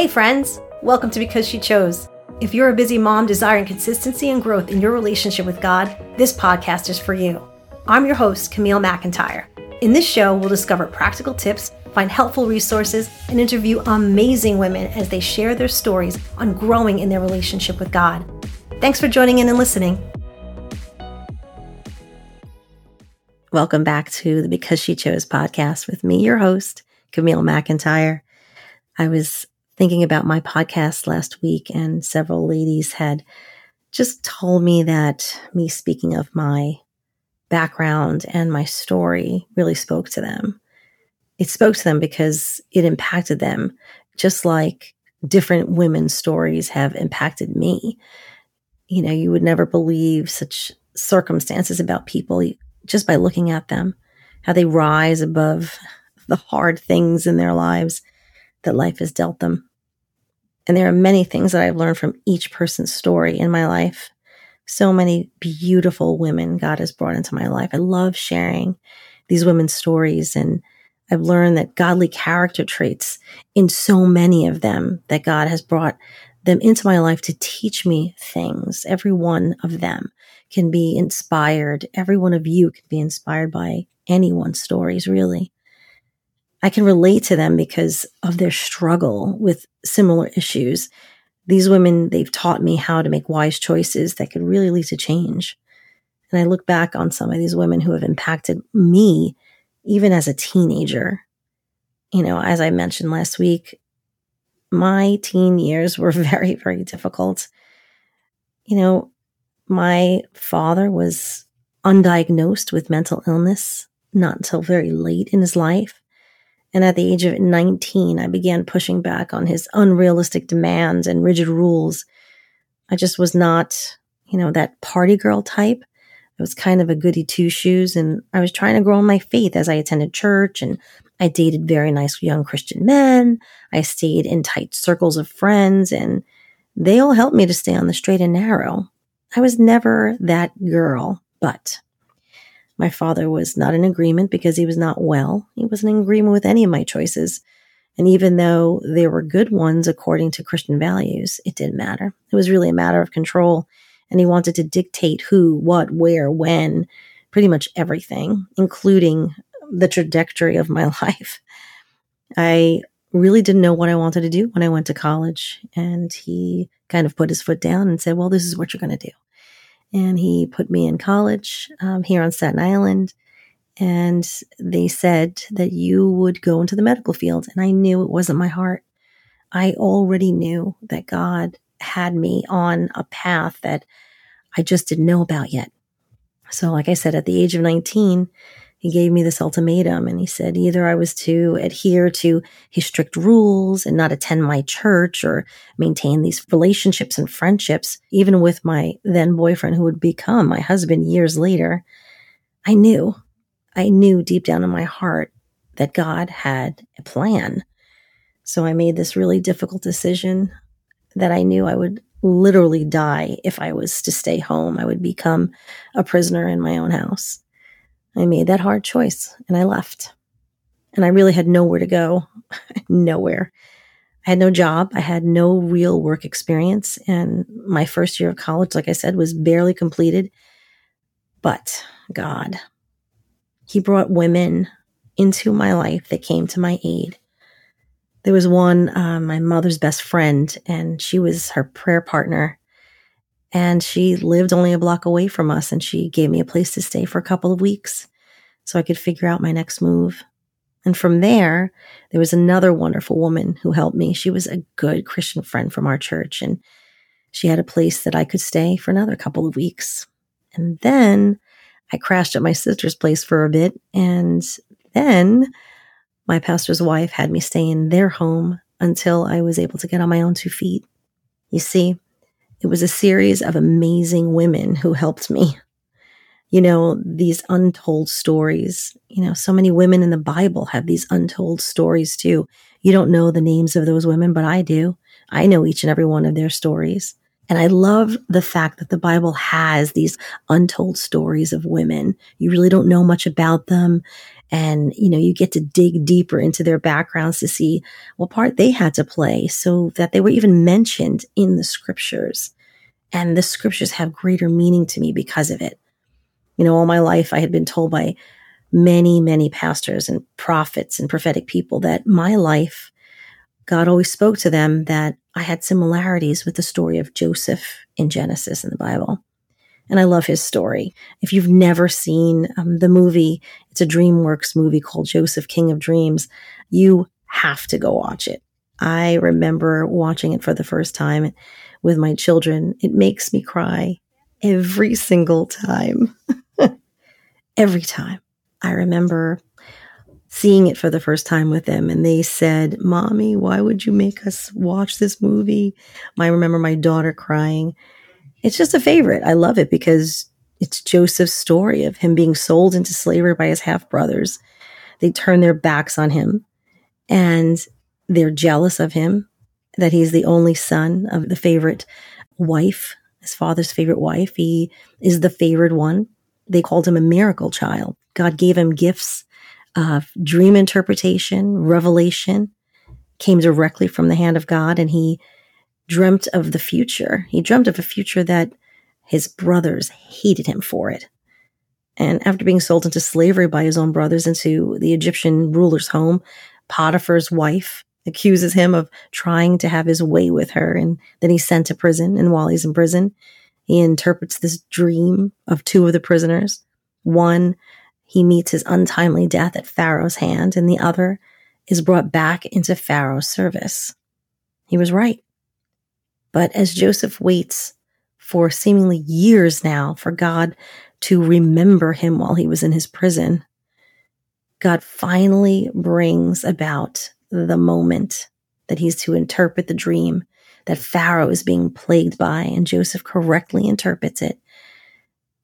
Hey, friends! Welcome to Because She Chose. If you're a busy mom desiring consistency and growth in your relationship with God, this podcast is for you. I'm your host, Camille McIntyre. In this show, we'll discover practical tips, find helpful resources, and interview amazing women as they share their stories on growing in their relationship with God. Thanks for joining in and listening. Welcome back to the Because She Chose podcast with me, your host, Camille McIntyre. I was thinking about my podcast last week, and several ladies had just told me that me speaking of my background and my story really spoke to them. It spoke to them because it impacted them, just like different women's stories have impacted me. You know, you would never believe such circumstances about people just by looking at them, how they rise above the hard things in their lives that life has dealt them. And there are many things that I've learned from each person's story in my life. So many beautiful women God has brought into my life. I love sharing these women's stories and I've learned that godly character traits in so many of them that God has brought them into my life to teach me things. Every one of them can be inspired. Every one of you can be inspired by anyone's stories, really. I can relate to them because of their struggle with similar issues. These women, they've taught me how to make wise choices that could really lead to change. And I look back on some of these women who have impacted me even as a teenager. You know, as I mentioned last week, my teen years were very, very difficult. You know, my father was undiagnosed with mental illness not until very late in his life. And at the age of 19, I began pushing back on his unrealistic demands and rigid rules. I just was not, you know, that party girl type. I was kind of a goody two shoes and I was trying to grow in my faith as I attended church and I dated very nice young Christian men. I stayed in tight circles of friends and they all helped me to stay on the straight and narrow. I was never that girl, but my father was not in agreement because he was not well. He wasn't in agreement with any of my choices. And even though they were good ones according to Christian values, it didn't matter. It was really a matter of control. And he wanted to dictate who, what, where, when, pretty much everything, including the trajectory of my life. I really didn't know what I wanted to do when I went to college. And he kind of put his foot down and said, Well, this is what you're going to do and he put me in college um, here on Staten Island. And they said that you would go into the medical field. And I knew it wasn't my heart. I already knew that God had me on a path that I just didn't know about yet. So, like I said, at the age of 19, he gave me this ultimatum and he said either I was to adhere to his strict rules and not attend my church or maintain these relationships and friendships, even with my then boyfriend who would become my husband years later. I knew, I knew deep down in my heart that God had a plan. So I made this really difficult decision that I knew I would literally die if I was to stay home. I would become a prisoner in my own house. I made that hard choice and I left. And I really had nowhere to go, nowhere. I had no job. I had no real work experience. And my first year of college, like I said, was barely completed. But God, He brought women into my life that came to my aid. There was one, uh, my mother's best friend, and she was her prayer partner and she lived only a block away from us and she gave me a place to stay for a couple of weeks so I could figure out my next move. And from there, there was another wonderful woman who helped me. She was a good Christian friend from our church and she had a place that I could stay for another couple of weeks. And then I crashed at my sister's place for a bit. And then my pastor's wife had me stay in their home until I was able to get on my own two feet. You see, it was a series of amazing women who helped me. You know, these untold stories. You know, so many women in the Bible have these untold stories too. You don't know the names of those women, but I do. I know each and every one of their stories. And I love the fact that the Bible has these untold stories of women. You really don't know much about them. And, you know, you get to dig deeper into their backgrounds to see what part they had to play so that they were even mentioned in the scriptures. And the scriptures have greater meaning to me because of it. You know, all my life I had been told by many, many pastors and prophets and prophetic people that my life, God always spoke to them that I had similarities with the story of Joseph in Genesis in the Bible. And I love his story. If you've never seen um, the movie, it's a DreamWorks movie called Joseph, King of Dreams. You have to go watch it. I remember watching it for the first time with my children. It makes me cry every single time. every time. I remember seeing it for the first time with them and they said, Mommy, why would you make us watch this movie? I remember my daughter crying. It's just a favorite. I love it because it's Joseph's story of him being sold into slavery by his half brothers. They turn their backs on him and they're jealous of him that he's the only son of the favorite wife, his father's favorite wife. He is the favored one. They called him a miracle child. God gave him gifts of dream interpretation, revelation, came directly from the hand of God, and he dreamt of the future. He dreamt of a future that his brothers hated him for it. And after being sold into slavery by his own brothers into the Egyptian ruler's home, Potiphar's wife accuses him of trying to have his way with her. And then he's sent to prison. And while he's in prison, he interprets this dream of two of the prisoners. One he meets his untimely death at Pharaoh's hand, and the other is brought back into Pharaoh's service. He was right. But as Joseph waits for seemingly years now for God to remember him while he was in his prison, God finally brings about the moment that he's to interpret the dream that Pharaoh is being plagued by, and Joseph correctly interprets it.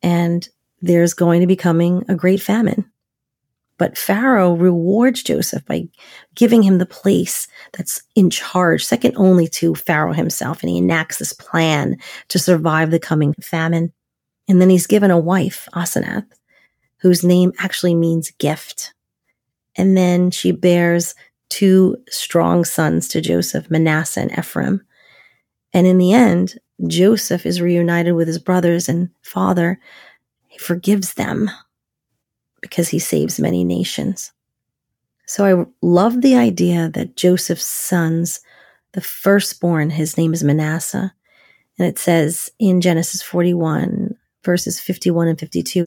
And there's going to be coming a great famine. But Pharaoh rewards Joseph by giving him the place that's in charge, second only to Pharaoh himself. And he enacts this plan to survive the coming famine. And then he's given a wife, Asenath, whose name actually means gift. And then she bears two strong sons to Joseph, Manasseh and Ephraim. And in the end, Joseph is reunited with his brothers and father he forgives them because he saves many nations. So I love the idea that Joseph's sons, the firstborn, his name is Manasseh. And it says in Genesis 41, verses 51 and 52,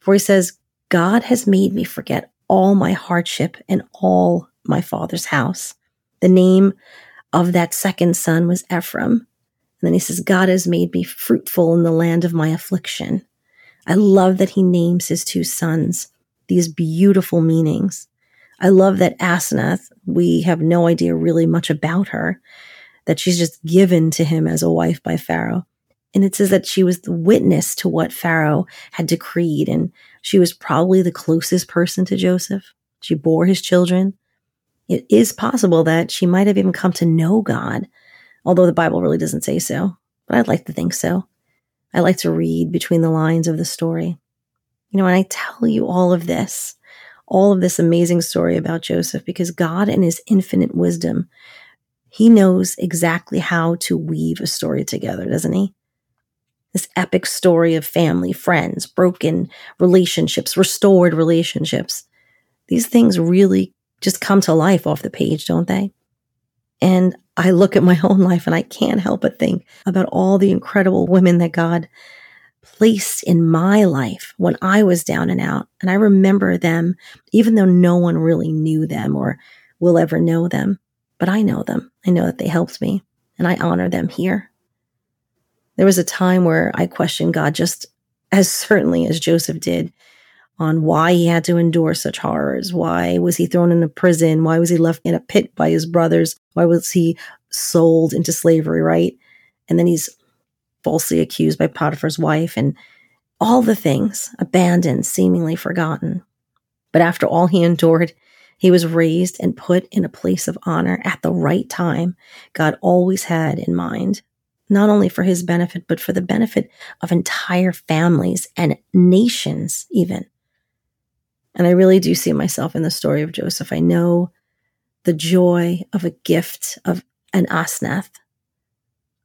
for he says, God has made me forget all my hardship and all my father's house. The name of that second son was Ephraim. And then he says, God has made me fruitful in the land of my affliction. I love that he names his two sons these beautiful meanings. I love that Asenath, we have no idea really much about her, that she's just given to him as a wife by Pharaoh. And it says that she was the witness to what Pharaoh had decreed, and she was probably the closest person to Joseph. She bore his children. It is possible that she might have even come to know God, although the Bible really doesn't say so, but I'd like to think so. I like to read between the lines of the story. You know, and I tell you all of this, all of this amazing story about Joseph, because God in his infinite wisdom, he knows exactly how to weave a story together, doesn't he? This epic story of family, friends, broken relationships, restored relationships. These things really just come to life off the page, don't they? And I look at my own life and I can't help but think about all the incredible women that God placed in my life when I was down and out. And I remember them, even though no one really knew them or will ever know them. But I know them. I know that they helped me and I honor them here. There was a time where I questioned God just as certainly as Joseph did on why he had to endure such horrors. Why was he thrown in a prison? Why was he left in a pit by his brothers? Why was he sold into slavery, right? And then he's falsely accused by Potiphar's wife and all the things abandoned, seemingly forgotten. But after all he endured, he was raised and put in a place of honor at the right time God always had in mind, not only for his benefit, but for the benefit of entire families and nations, even. And I really do see myself in the story of Joseph. I know the joy of a gift of an Asenath.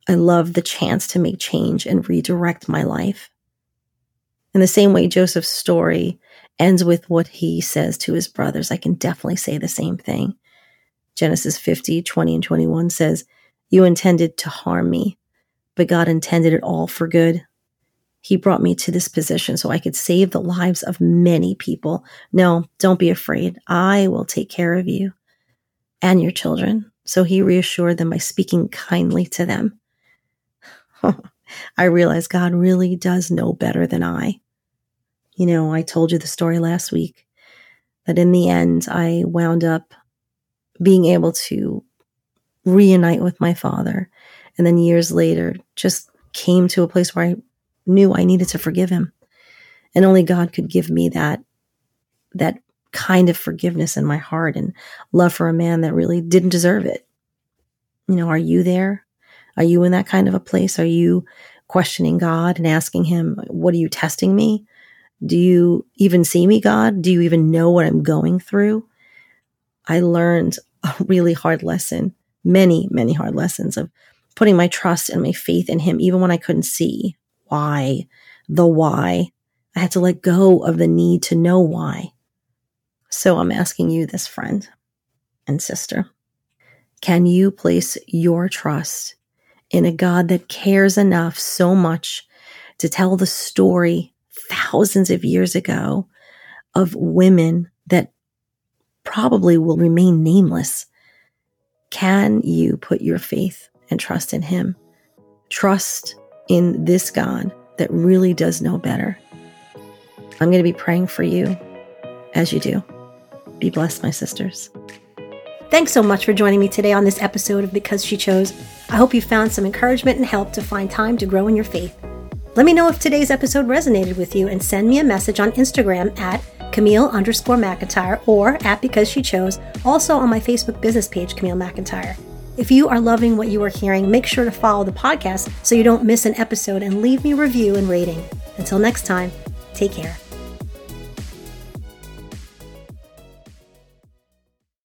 I love the chance to make change and redirect my life. In the same way, Joseph's story ends with what he says to his brothers. I can definitely say the same thing. Genesis 50, 20, and 21 says, You intended to harm me, but God intended it all for good. He brought me to this position so I could save the lives of many people. No, don't be afraid. I will take care of you and your children. So he reassured them by speaking kindly to them. I realize God really does know better than I. You know, I told you the story last week that in the end, I wound up being able to reunite with my father. And then years later, just came to a place where I knew I needed to forgive him. And only God could give me that, that kind of forgiveness in my heart and love for a man that really didn't deserve it. You know, are you there? Are you in that kind of a place? Are you questioning God and asking him, what are you testing me? Do you even see me, God? Do you even know what I'm going through? I learned a really hard lesson, many, many hard lessons of putting my trust and my faith in Him, even when I couldn't see why, the why. I had to let go of the need to know why. So I'm asking you this, friend and sister. Can you place your trust in a God that cares enough so much to tell the story thousands of years ago of women that probably will remain nameless. Can you put your faith and trust in Him? Trust in this God that really does know better. I'm going to be praying for you as you do. Be blessed, my sisters. Thanks so much for joining me today on this episode of Because She Chose. I hope you found some encouragement and help to find time to grow in your faith. Let me know if today's episode resonated with you and send me a message on Instagram at Camille underscore McIntyre or at Because She Chose, also on my Facebook business page, Camille McIntyre. If you are loving what you are hearing, make sure to follow the podcast so you don't miss an episode and leave me a review and rating. Until next time, take care.